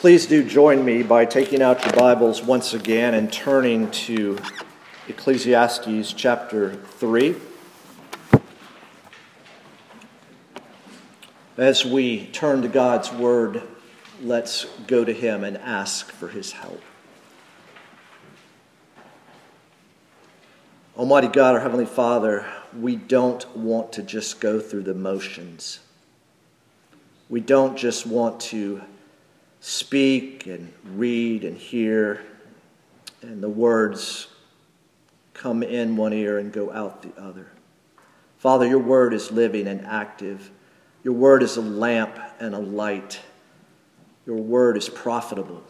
Please do join me by taking out your Bibles once again and turning to Ecclesiastes chapter 3. As we turn to God's Word, let's go to Him and ask for His help. Almighty God, our Heavenly Father, we don't want to just go through the motions. We don't just want to speak and read and hear, and the words come in one ear and go out the other. Father, your word is living and active. Your word is a lamp and a light. Your word is profitable.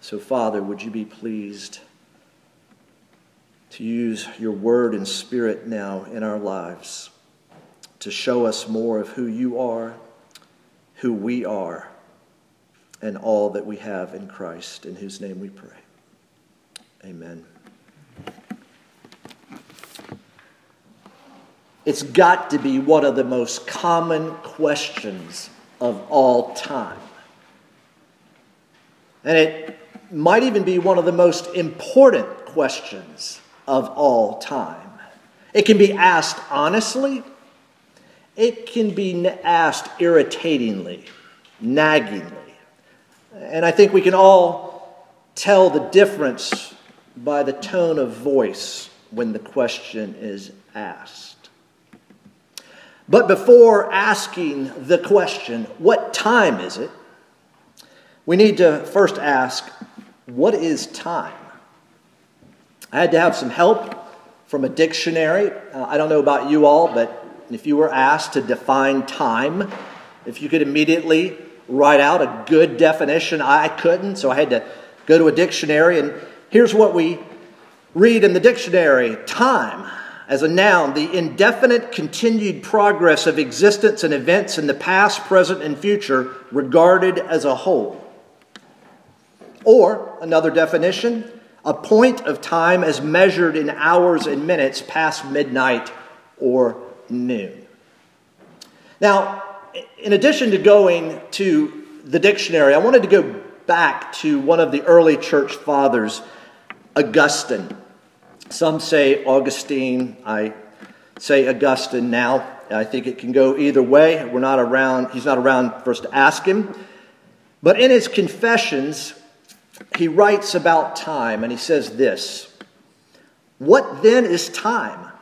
So, Father, would you be pleased to use your word and spirit now in our lives to show us more of who you are, who we are and all that we have in Christ, in whose name we pray. Amen. It's got to be one of the most common questions of all time. And it might even be one of the most important questions of all time. It can be asked honestly, it can be asked irritatingly, naggingly. And I think we can all tell the difference by the tone of voice when the question is asked. But before asking the question, what time is it? We need to first ask, what is time? I had to have some help from a dictionary. Uh, I don't know about you all, but if you were asked to define time, if you could immediately write out a good definition. I couldn't, so I had to go to a dictionary. And here's what we read in the dictionary Time, as a noun, the indefinite continued progress of existence and events in the past, present, and future regarded as a whole. Or, another definition, a point of time as measured in hours and minutes past midnight or noon. Now, in addition to going to the dictionary, I wanted to go back to one of the early church fathers, Augustine. Some say Augustine. I say Augustine now. I think it can go either way. We're not around, he's not around for us to ask him. But in his confessions, he writes about time and he says this What then is time?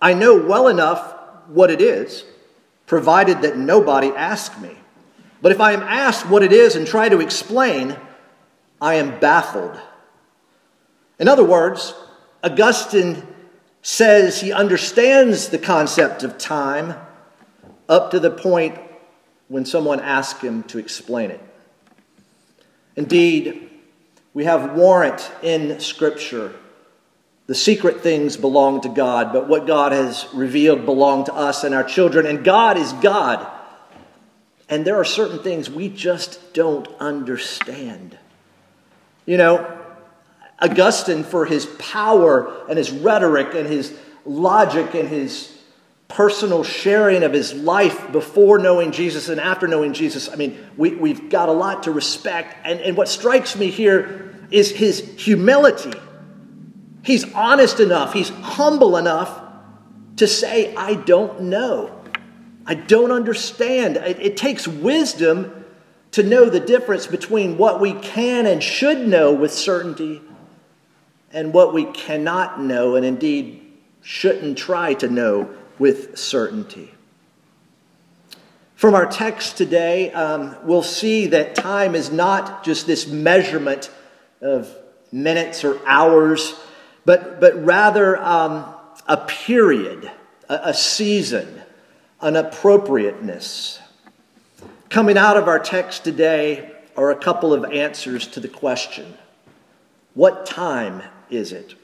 I know well enough what it is provided that nobody ask me. But if I am asked what it is and try to explain, I am baffled. In other words, Augustine says he understands the concept of time up to the point when someone asks him to explain it. Indeed, we have warrant in Scripture the secret things belong to God, but what God has revealed belong to us and our children. And God is God. And there are certain things we just don't understand. You know, Augustine, for his power and his rhetoric and his logic and his personal sharing of his life before knowing Jesus and after knowing Jesus, I mean, we, we've got a lot to respect. And, and what strikes me here is his humility He's honest enough, he's humble enough to say, I don't know. I don't understand. It, it, takes wisdom to know the difference between what we can and should know with certainty and what we cannot know and indeed shouldn't try to know with certainty. From our text today, um, we'll see that time is not just this measurement of minutes or hours but, but rather um, a period, a, a season, an appropriateness. Coming out of our text today are a couple of answers to the question What time is it?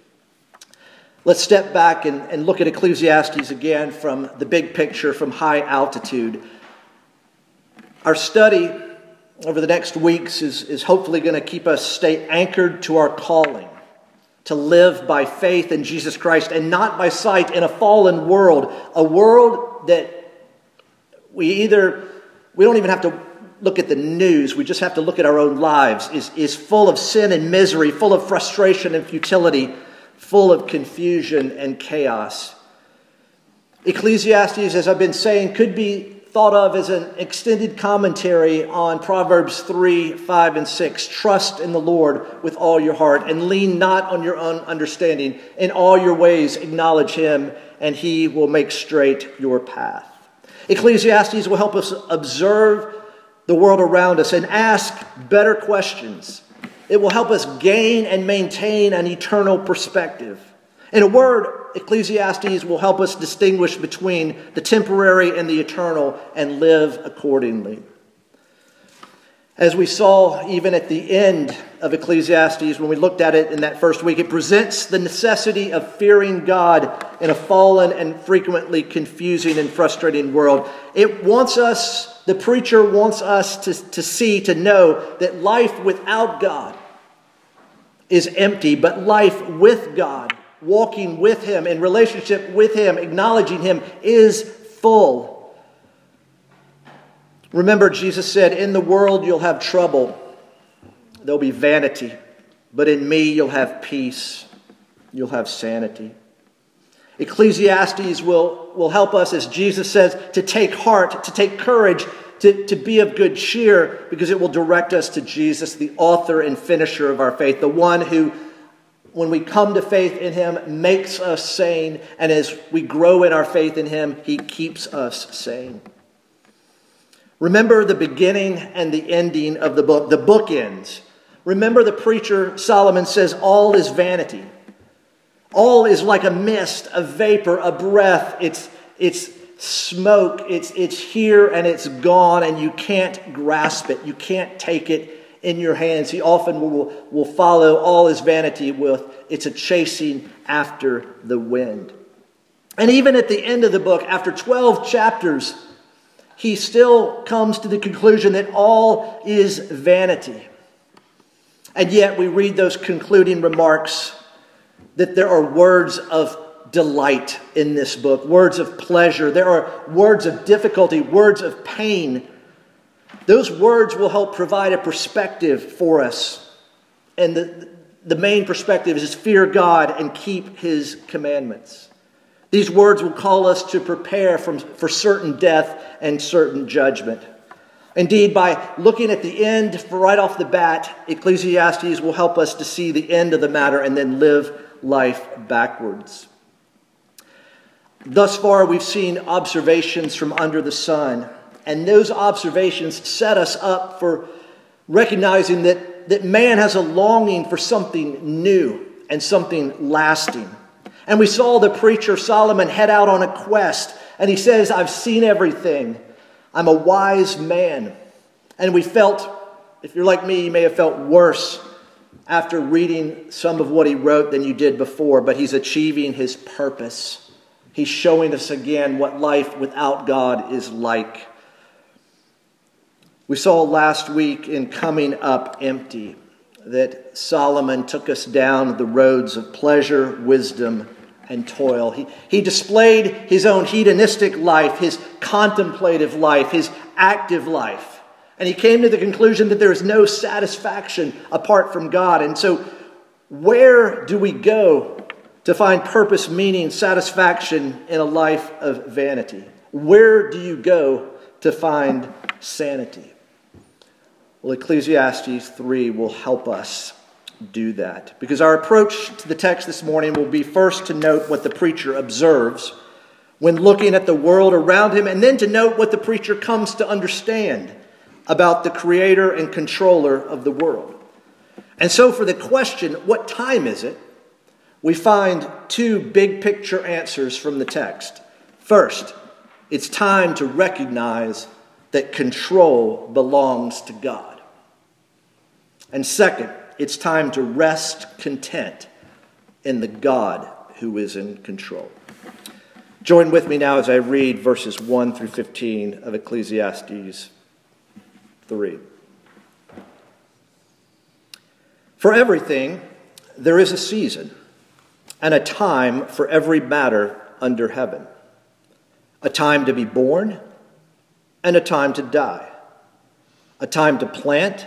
Let's step back and, and look at Ecclesiastes again from the big picture, from high altitude. Our study over the next weeks is, is hopefully going to keep us stay anchored to our calling to live by faith in Jesus Christ and not by sight in a fallen world, a world that we either, we don't even have to look at the news, we just have to look at our own lives, is, is full of sin and misery, full of frustration and futility, full of confusion and chaos. Ecclesiastes, as I've been saying, could be thought of as an extended commentary on Proverbs 3, 5, and 6. Trust in the Lord with all your heart and lean not on your own understanding. In all your ways, acknowledge him, and he will make straight your path. Ecclesiastes will help us observe the world around us and ask better questions. It will help us gain and maintain an eternal perspective. In a word, Ecclesiastes will help us distinguish between the temporary and the eternal and live accordingly. As we saw even at the end of Ecclesiastes, when we looked at it in that first week, it presents the necessity of fearing God in a fallen and frequently confusing and frustrating world. It wants us, the preacher wants us to, to see, to know that life without God is empty, but life with God walking with Him, in relationship with Him, acknowledging Him, is full. Remember, Jesus said, In the world you'll have trouble, there'll be vanity, but in me you'll have peace, you'll have sanity. Ecclesiastes will, will help us, as Jesus says, to take heart, to take courage, to, to be of good cheer, because it will direct us to Jesus, the author and finisher of our faith, the one who when we come to faith in Him, makes us sane. And as we grow in our faith in Him, He keeps us sane. Remember the beginning and the ending of the book. The book ends. Remember the preacher Solomon says, All is vanity. All is like a mist, a vapor, a breath. It's, it's smoke. It's, it's here and it's gone, and you can't grasp it. You can't take it in your hands. He often will, will follow all his vanity with it's a chasing after the wind. And even at the end of the book, after 12 chapters, he still comes to the conclusion that all is vanity. And yet we read those concluding remarks that there are words of delight in this book, words of pleasure. There are words of difficulty, words of pain, those words will help provide a perspective for us. And the, the main perspective is fear God and keep his commandments. These words will call us to prepare from, for certain death and certain judgment. Indeed, by looking at the end right off the bat, Ecclesiastes will help us to see the end of the matter and then live life backwards. Thus far, we've seen observations from under the sun. And those observations set us up for recognizing that, that man has a longing for something new and something lasting. And we saw the preacher Solomon head out on a quest, and he says, I've seen everything. I'm a wise man. And we felt, if you're like me, you may have felt worse after reading some of what he wrote than you did before, but he's achieving his purpose. He's showing us again what life without God is like. We saw last week in Coming Up Empty that Solomon took us down the roads of pleasure, wisdom, and toil. He, he displayed his own hedonistic life, his contemplative life, his active life. And he came to the conclusion that there is no satisfaction apart from God. And so, where do we go to find purpose, meaning, satisfaction in a life of vanity? Where do you go to find sanity? Well, Ecclesiastes 3 will help us do that. Because our approach to the text this morning will be first to note what the preacher observes when looking at the world around him, and then to note what the preacher comes to understand about the creator and controller of the world. And so, for the question, what time is it? We find two big picture answers from the text. First, it's time to recognize that control belongs to God. And second, it's time to rest content in the God who is in control. Join with me now as I read verses 1 through 15 of Ecclesiastes 3. For everything, there is a season and a time for every matter under heaven a time to be born and a time to die a time to plant,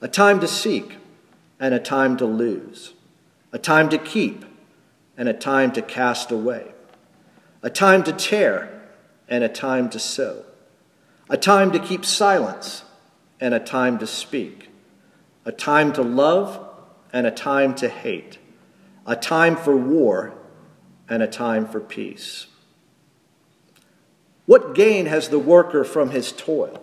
a time to seek, and a time to lose, a time to keep, and a time to cast away, a time to tear, and a time to sow, a time to keep silence, and a time to speak, a time to love, and a time to hate, a time for war, and a time for peace. What gain has the worker from his toil?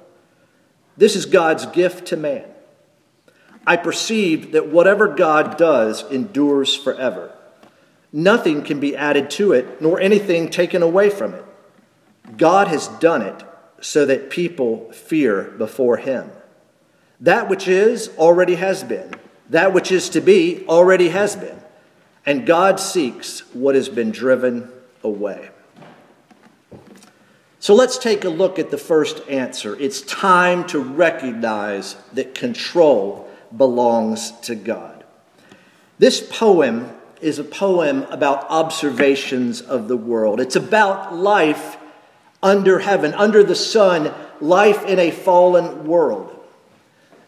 This is God's gift to man. I perceive that whatever God does endures forever. Nothing can be added to it, nor anything taken away from it. God has done it so that people fear before him. That which is already has been, that which is to be already has been, and God seeks what has been driven away. So let's take a look at the first answer. It's time to recognize that control belongs to God. This poem is a poem about observations of the world. It's about life under heaven, under the sun, life in a fallen world.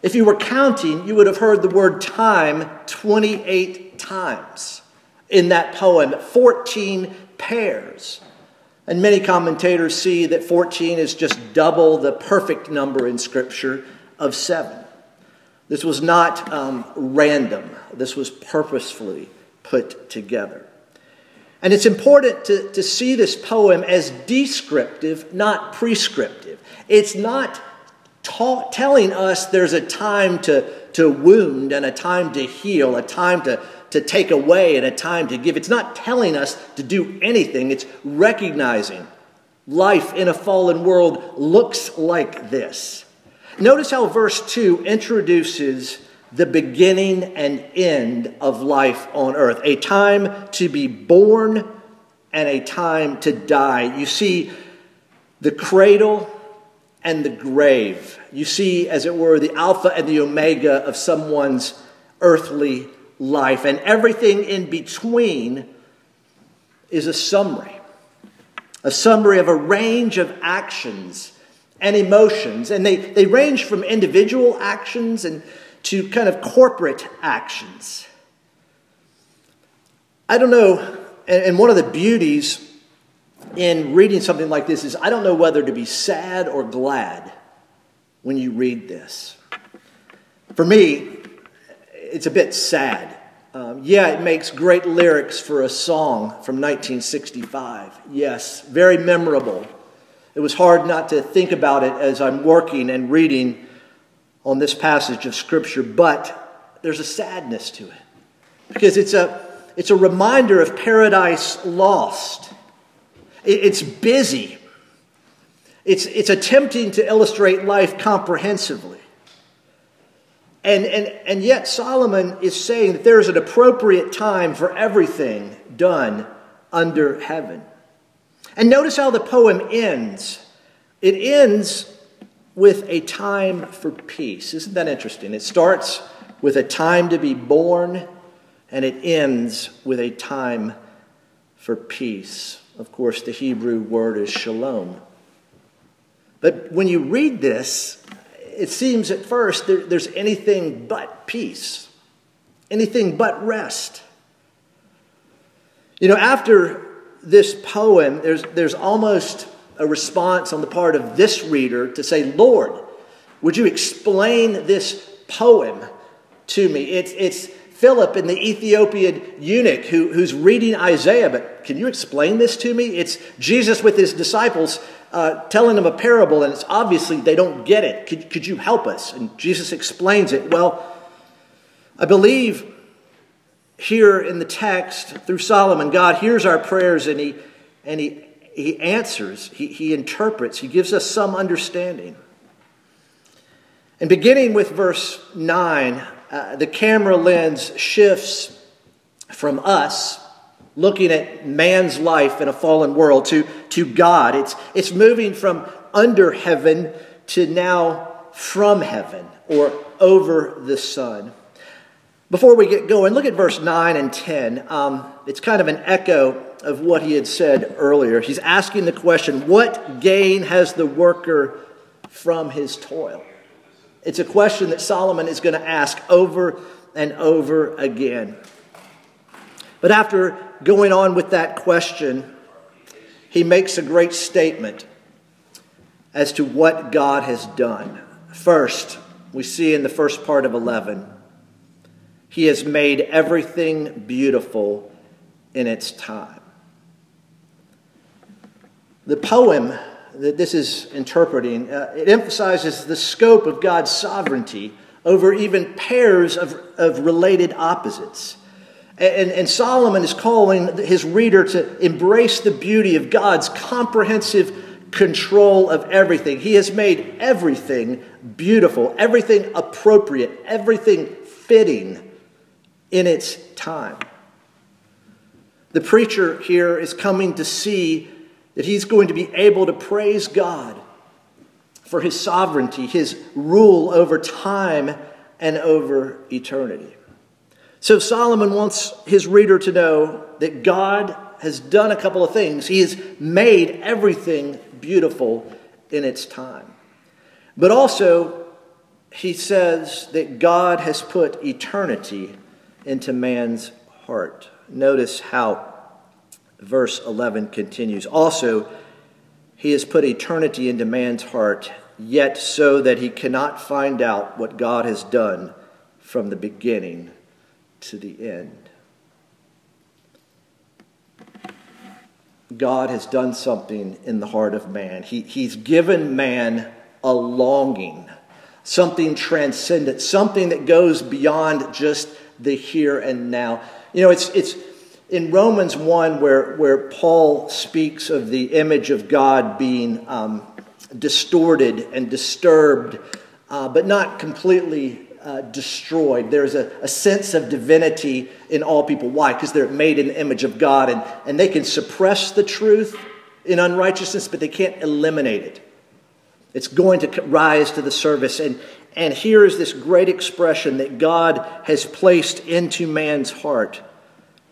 If you were counting, you would have heard the word time 28 times in that poem, 14 pairs. And many commentators see that 14 is just double the perfect number in Scripture of seven. This was not um, random, this was purposefully put together. And it's important to, to see this poem as descriptive, not prescriptive. It's not ta- telling us there's a time to, to wound and a time to heal, a time to, to take away and a time to give. It's not telling us to do anything, it's recognizing life in a fallen world looks like this. Notice how verse 2 introduces the beginning and end of life on earth a time to be born and a time to die. You see the cradle and the grave. You see, as it were, the Alpha and the Omega of someone's earthly life, and everything in between is a summary. A summary of a range of actions and emotions. And they, they range from individual actions and to kind of corporate actions. I don't know, and one of the beauties in reading something like this is I don't know whether to be sad or glad when you read this. For me, it's a bit sad. Um, yeah, it makes great lyrics for a song from 1965. Yes, very memorable. It was hard not to think about it as I'm working and reading on this passage of Scripture, but there's a sadness to it because it's a, it's a reminder of paradise lost. It's busy, it's, it's attempting to illustrate life comprehensively. And, and, and yet, Solomon is saying that there is an appropriate time for everything done under heaven. And notice how the poem ends. It ends with a time for peace. Isn't that interesting? It starts with a time to be born, and it ends with a time for peace. Of course, the Hebrew word is shalom. But when you read this, it seems at first there, there's anything but peace, anything but rest. You know, after this poem, there's, there's almost a response on the part of this reader to say, Lord, would you explain this poem to me? It's, it's Philip and the Ethiopian eunuch who, who's reading Isaiah, but can you explain this to me? It's Jesus with his disciples uh, telling them a parable, and it's obviously they don't get it. Could, could you help us? And Jesus explains it. Well, I believe here in the text through Solomon, God hears our prayers and he, and he, he answers, he, he interprets, he gives us some understanding. And beginning with verse 9, uh, the camera lens shifts from us looking at man's life in a fallen world to, to God. It's, it's moving from under heaven to now from heaven or over the sun. Before we get going, look at verse 9 and 10. Um, it's kind of an echo of what he had said earlier. He's asking the question What gain has the worker from his toil? It's a question that Solomon is going to ask over and over again. But after going on with that question, he makes a great statement as to what God has done. First, we see in the first part of 11, he has made everything beautiful in its time. The poem that this is interpreting, uh, it emphasizes the scope of God's sovereignty over even pairs of, of related opposites. And, and Solomon is calling his reader to embrace the beauty of God's comprehensive control of everything. He has made everything beautiful, everything appropriate, everything fitting in its time. The preacher here is coming to see that he's going to be able to praise God for his sovereignty, his rule over time and over eternity. So Solomon wants his reader to know that God has done a couple of things. He has made everything beautiful in its time. But also, he says that God has put eternity into man's heart. Notice how verse 11 continues. Also, he has put eternity into man's heart, yet so that he cannot find out what God has done from the beginning to the end. God has done something in the heart of man. He, he's given man a longing, something transcendent, something that goes beyond just the here and now. You know, it's, it's, in Romans 1, where, where Paul speaks of the image of God being um, distorted and disturbed, uh, but not completely uh, destroyed, there's a, a, sense of divinity in all people. Why? Because they're made in the image of God, and, and they can suppress the truth in unrighteousness, but they can't eliminate it. It's going to rise to the surface. And, and here is this great expression that God has placed into man's heart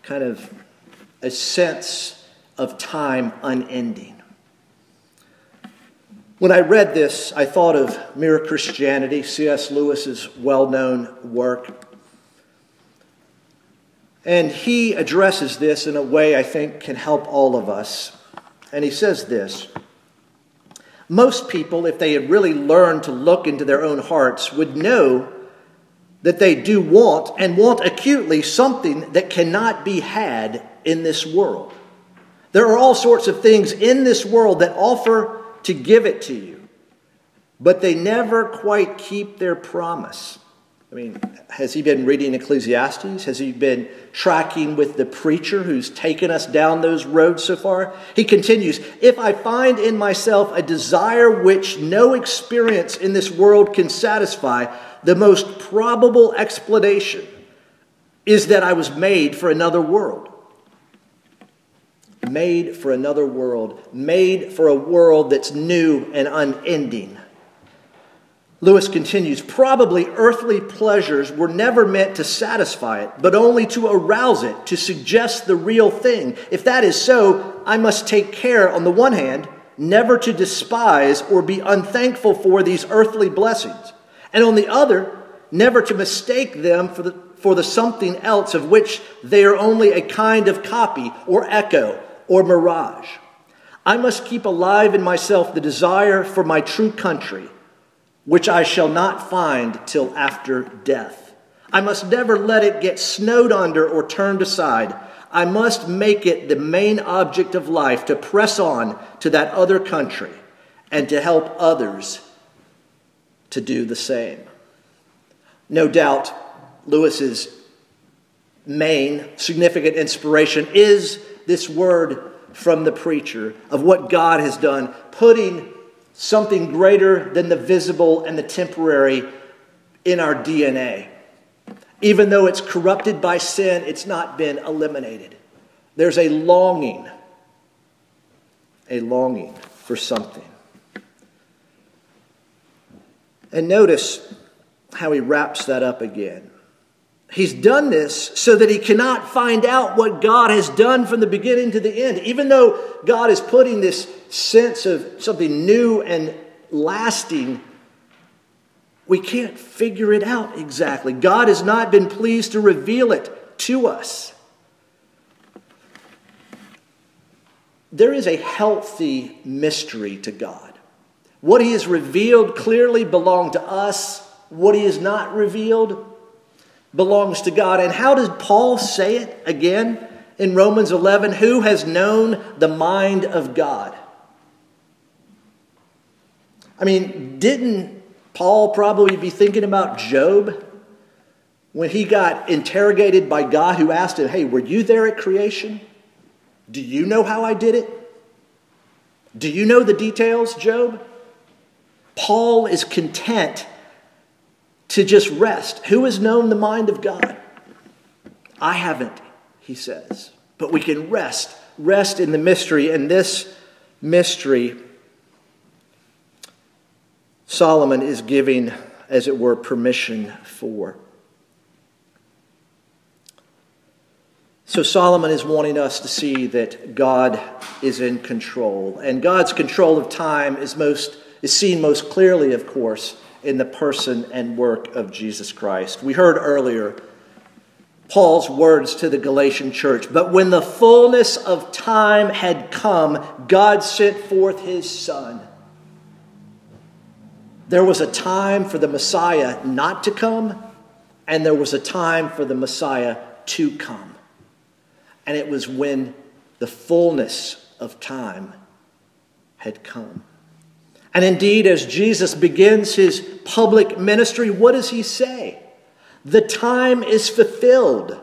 kind of a sense of time unending. When I read this, I thought of Mere Christianity, C.S. Lewis's well known work. And he addresses this in a way I think can help all of us. And he says this Most people, if they had really learned to look into their own hearts, would know that they do want and want acutely something that cannot be had in this world. There are all sorts of things in this world that offer to give it to you, but they never quite keep their promise. I mean, has he been reading Ecclesiastes? Has he been tracking with the preacher who's taken us down those roads so far? He continues If I find in myself a desire which no experience in this world can satisfy, the most probable explanation is that I was made for another world. Made for another world. Made for a world that's new and unending. Lewis continues Probably earthly pleasures were never meant to satisfy it, but only to arouse it, to suggest the real thing. If that is so, I must take care, on the one hand, never to despise or be unthankful for these earthly blessings and on the other, never to mistake them for the, for the something else of which they are only a kind of copy or echo or mirage. I must keep alive in myself the desire for my true country, which I shall not find till after death. I must never let it get snowed under or turned aside. I must make it the main object of life to press on to that other country and to help others to do the same. No doubt, Lewis's main significant inspiration is this word from the preacher of what God has done, putting something greater than the visible and the temporary in our DNA. Even though it's corrupted by sin, it's not been eliminated. There's a longing, a longing for something. And notice how he wraps that up again. He's done this so that he cannot find out what God has done from the beginning to the end. Even though God is putting this sense of something new and lasting, we can't figure it out exactly. God has not been pleased to reveal it to us. There is a healthy mystery to God. What he has revealed clearly belonged to us. What he has not revealed belongs to God. And how does Paul say it again in Romans 11? Who has known the mind of God? I mean, didn't Paul probably be thinking about Job when he got interrogated by God, who asked him, Hey, were you there at creation? Do you know how I did it? Do you know the details, Job? Paul is content to just rest. Who has known the mind of God? I haven't, he says. But we can rest, rest in the mystery. And this mystery, Solomon is giving, as it were, permission for. So Solomon is wanting us to see that God is in control. And God's control of time is most is seen most clearly, of course, in the person and work of Jesus Christ. We heard earlier Paul's words to the Galatian church. But when the fullness of time had come, God sent forth his Son. There was a time for the Messiah not to come, and there was a time for the Messiah to come. And it was when the fullness of time had come. And indeed, as Jesus begins his public ministry, what does he say? The time is fulfilled,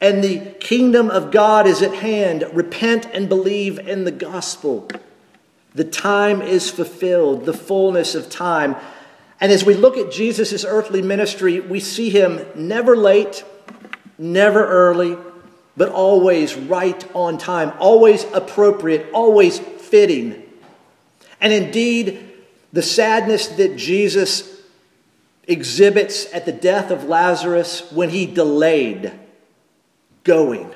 and the kingdom of God is at hand. Repent and believe in the gospel. The time is fulfilled, the fullness of time. And as we look at Jesus' earthly ministry, we see him never late, never early, but always right on time, always appropriate, always fitting and indeed, the sadness that Jesus exhibits at the death of Lazarus when he delayed going.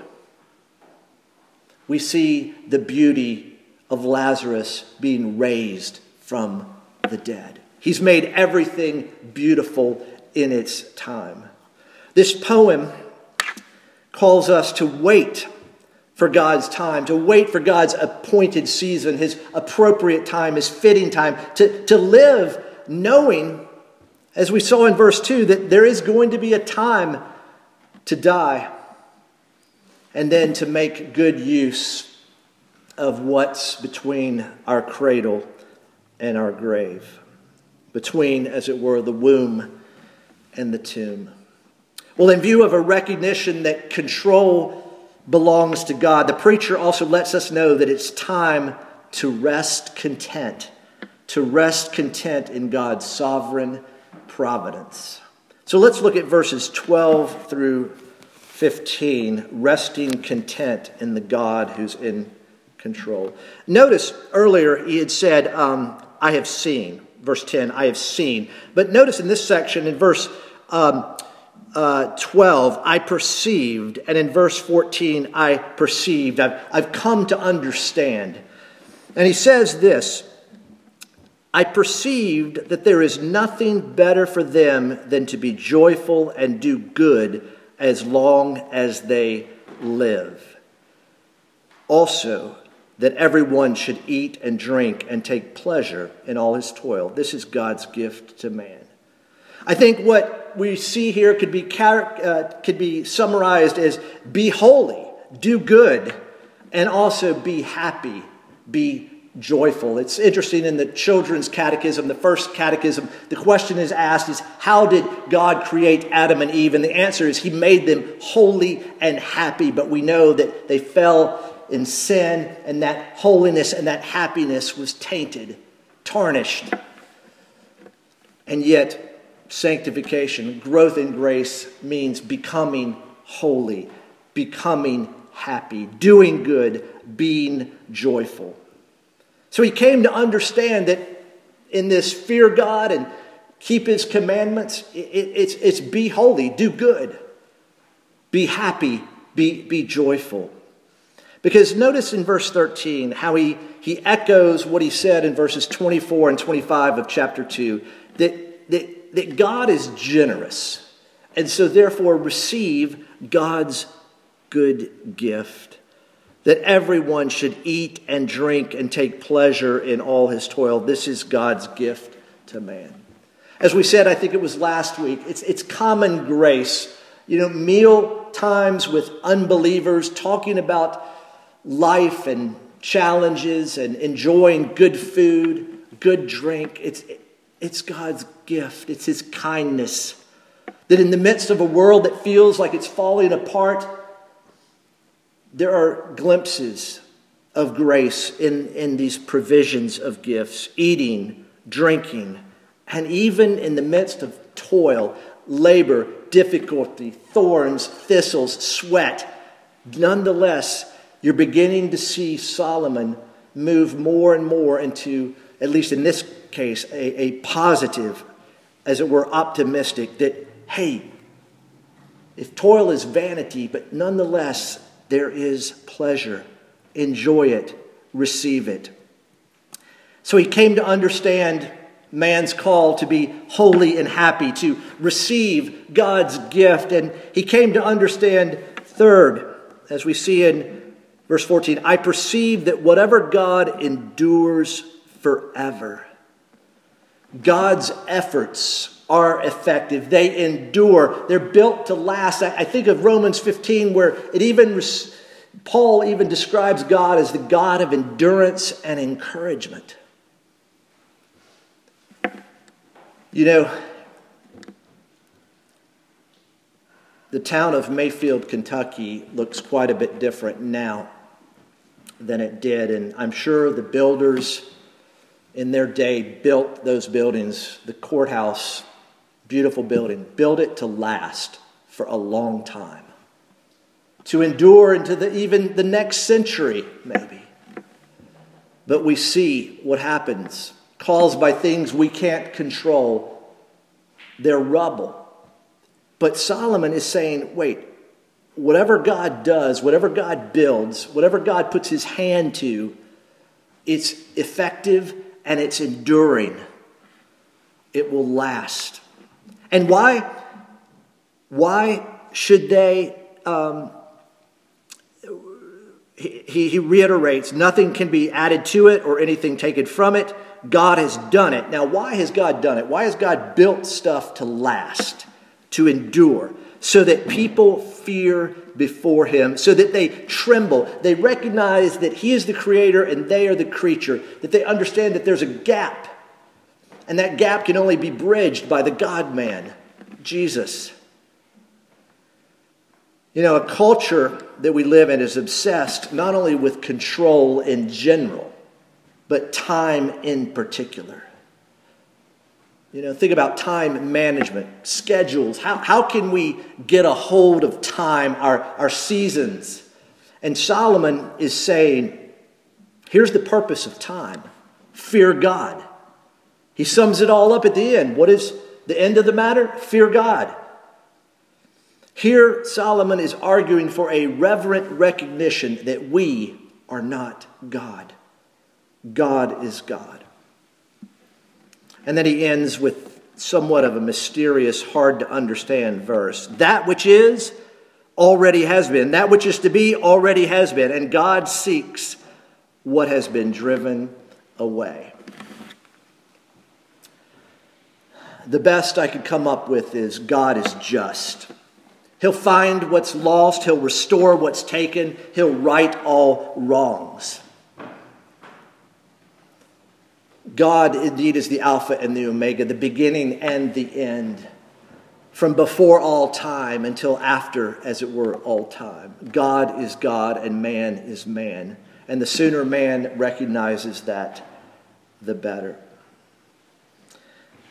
We see the beauty of Lazarus being raised from the dead. He's made everything beautiful in its time. This poem calls us to wait for God's time, to wait for God's appointed season, his appropriate time, his fitting time, to, to live knowing, as we saw in verse 2, that there is going to be a time to die, and then to make good use of what's between our cradle and our grave, between, as it were, the womb and the tomb. Well, in view of a recognition that control belongs to God. The preacher also lets us know that it's time to rest content, to rest content in God's sovereign providence. So let's look at verses 12 through 15, resting content in the God who's in control. Notice earlier he had said, um, I have seen. Verse 10, I have seen. But notice in this section, in verse um, uh, 12, I perceived. And in verse 14, I perceived. I've, I've come to understand. And he says this I perceived that there is nothing better for them than to be joyful and do good as long as they live. Also, that everyone should eat and drink and take pleasure in all his toil. This is God's gift to man. I think what we see here could be, uh, could be summarized as be holy, do good, and also be happy, be joyful. It's interesting in the children's catechism, the first catechism, the question is asked is how did God create Adam and Eve? And the answer is he made them holy and happy, but we know that they fell in sin, and that holiness and that happiness was tainted, tarnished. And yet, sanctification, growth in grace, means becoming holy, becoming happy, doing good, being joyful. So he came to understand that in this fear God and keep his commandments, it, it, it's, it's be holy, do good, be happy, be, be joyful. Because notice in verse 13 how he, he echoes what he said in verses 24 and 25 of chapter 2 that, that, that God is generous, and so therefore receive God's good gift. That everyone should eat and drink and take pleasure in all his toil. This is God's gift to man. As we said, I think it was last week, it's, it's common grace. You know, meal times with unbelievers, talking about life and challenges and enjoying good food, good drink. It's, it's God's gift, it's His kindness. That in the midst of a world that feels like it's falling apart, there are glimpses of grace in, in these provisions of gifts, eating, drinking, and even in the midst of toil, labor, difficulty, thorns, thistles, sweat. Nonetheless, you're beginning to see Solomon move more and more into, at least in this case, a, a positive, as it were, optimistic that, hey, if toil is vanity, but nonetheless, there is pleasure. Enjoy it, receive it. So he came to understand man's call to be holy and happy, to receive God's gift. And he came to understand, third, as we see in Verse 14 I perceive that whatever God endures forever, God's efforts are effective. They endure. They're built to last. I think of Romans 15, where it even, Paul even describes God as the God of endurance and encouragement. You know, the town of Mayfield, Kentucky looks quite a bit different now than it did. And I'm sure the builders in their day built those buildings, the courthouse, beautiful building, built it to last for a long time, to endure into the, even the next century, maybe. But we see what happens caused by things we can't control. They're rubble. But Solomon is saying, wait, whatever God does, whatever God builds, whatever God puts his hand to, it's effective and it's enduring. It will last. And why? Why should they? Um, he, he reiterates nothing can be added to it or anything taken from it. God has done it. Now, why has God done it? Why has God built stuff to last, to endure? So that people fear before him, so that they tremble. They recognize that he is the creator and they are the creature, that they understand that there's a gap, and that gap can only be bridged by the God man, Jesus. You know, a culture that we live in is obsessed not only with control in general, but time in particular. You know, think about time management, schedules. How, how can we get a hold of time, our, our seasons? And Solomon is saying, here's the purpose of time fear God. He sums it all up at the end. What is the end of the matter? Fear God. Here, Solomon is arguing for a reverent recognition that we are not God. God is God. And then he ends with somewhat of a mysterious, hard to understand verse. That which is already has been. That which is to be already has been. And God seeks what has been driven away. The best I could come up with is God is just. He'll find what's lost, He'll restore what's taken, He'll right all wrongs. God indeed is the Alpha and the Omega, the beginning and the end, from before all time until after, as it were, all time. God is God and man is man. And the sooner man recognizes that, the better.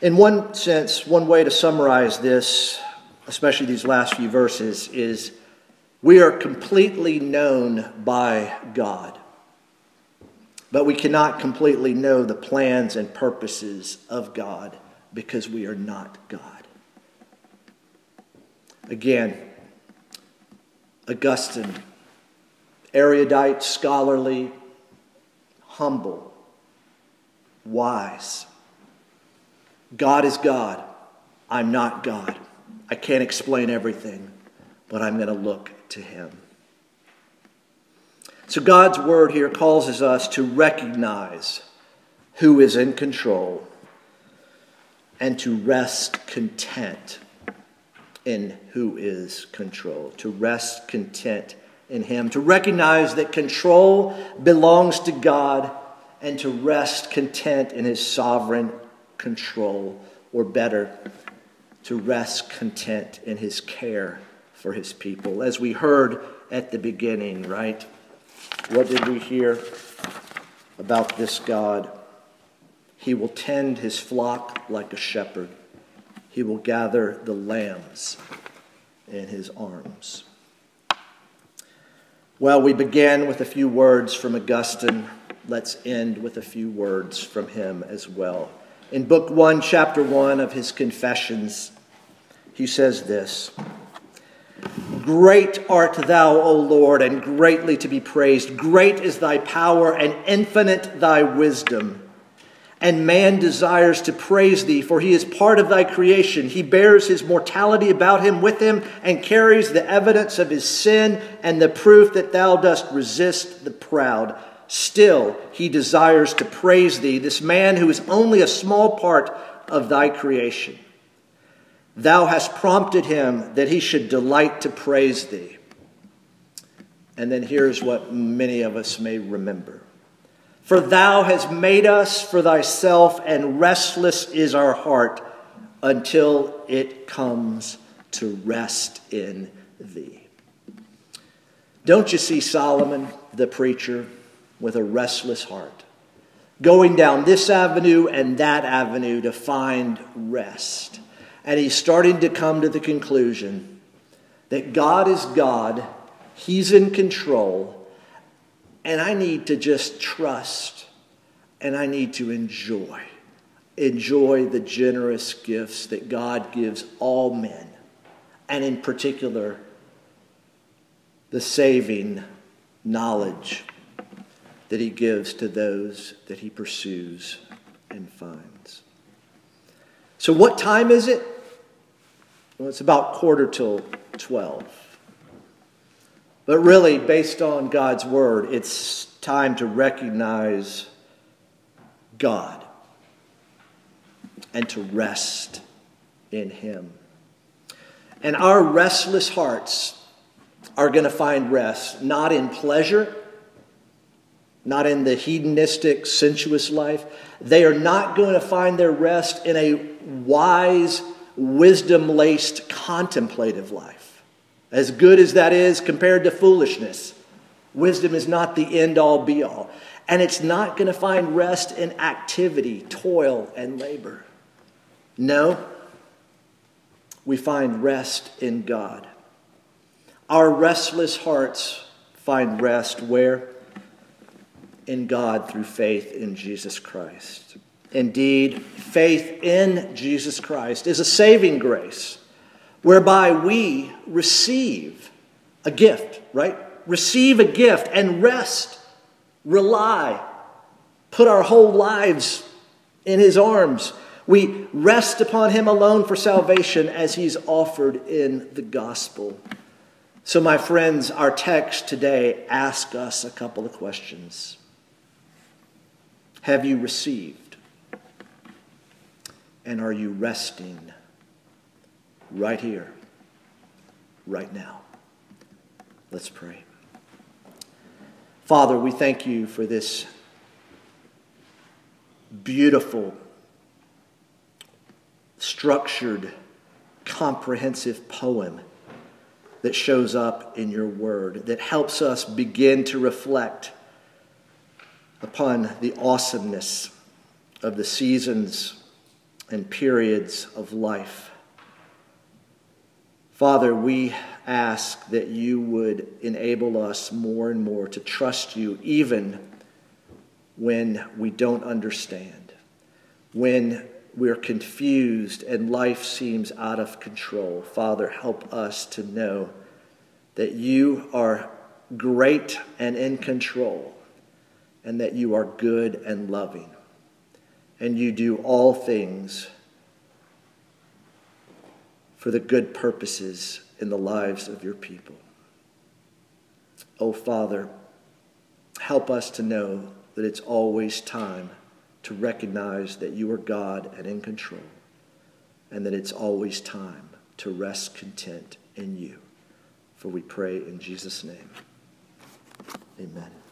In one sense, one way to summarize this, especially these last few verses, is we are completely known by God. But we cannot completely know the plans and purposes of God because we are not God. Again, Augustine, erudite, scholarly, humble, wise. God is God. I'm not God. I can't explain everything, but I'm going to look to Him. So God's word here causes us to recognize who is in control and to rest content in who is control, to rest content in Him, to recognize that control belongs to God and to rest content in His sovereign control, or better, to rest content in His care for His people. As we heard at the beginning, right? What did we hear about this God? He will tend his flock like a shepherd. He will gather the lambs in his arms. Well, we began with a few words from Augustine. Let's end with a few words from him as well. In Book 1, Chapter 1 of his Confessions, he says this. Great art thou, O Lord, and greatly to be praised. Great is thy power, and infinite thy wisdom. And man desires to praise thee, for he is part of thy creation. He bears his mortality about him with him, and carries the evidence of his sin and the proof that thou dost resist the proud. Still, he desires to praise thee, this man who is only a small part of thy creation. Thou hast prompted him that he should delight to praise thee. And then here's what many of us may remember. For thou hast made us for thyself, and restless is our heart until it comes to rest in thee. Don't you see Solomon, the preacher, with a restless heart, going down this avenue and that avenue to find rest? And he's starting to come to the conclusion that God is God, He's in control, and I need to just trust and I need to enjoy. Enjoy the generous gifts that God gives all men, and in particular, the saving knowledge that He gives to those that He pursues and finds. So, what time is it? Well, it's about quarter till 12. But really, based on God's word, it's time to recognize God and to rest in Him. And our restless hearts are going to find rest not in pleasure, not in the hedonistic, sensuous life. They are not going to find their rest in a wise, wisdom laced contemplative life. As good as that is compared to foolishness, wisdom is not the end all be all. And it's not going to find rest in activity, toil, and labor. No, we find rest in God. Our restless hearts find rest where? In God through faith in Jesus Christ. Indeed, faith in Jesus Christ is a saving grace whereby we receive a gift, right? Receive a gift and rest, rely, put our whole lives in His arms. We rest upon Him alone for salvation as He's offered in the gospel. So, my friends, our text today asks us a couple of questions. have you received? And are you resting right here, right now? Let's pray. Father, we thank you for this beautiful, structured, comprehensive poem that shows up in your word that helps us begin to reflect upon the awesomeness of the seasons and periods of life. Father, we ask that you would enable us more and more to trust you even when we don't understand, when we're confused and life seems out of control. Father, help us to know that you are great and in control, and that you are good and loving, and you do all things for the good purposes in the lives of your people. Oh, Father, help us to know that it's always time to recognize that you are God and in control, and that it's always time to rest content in you. For we pray in Jesus' name. Amen.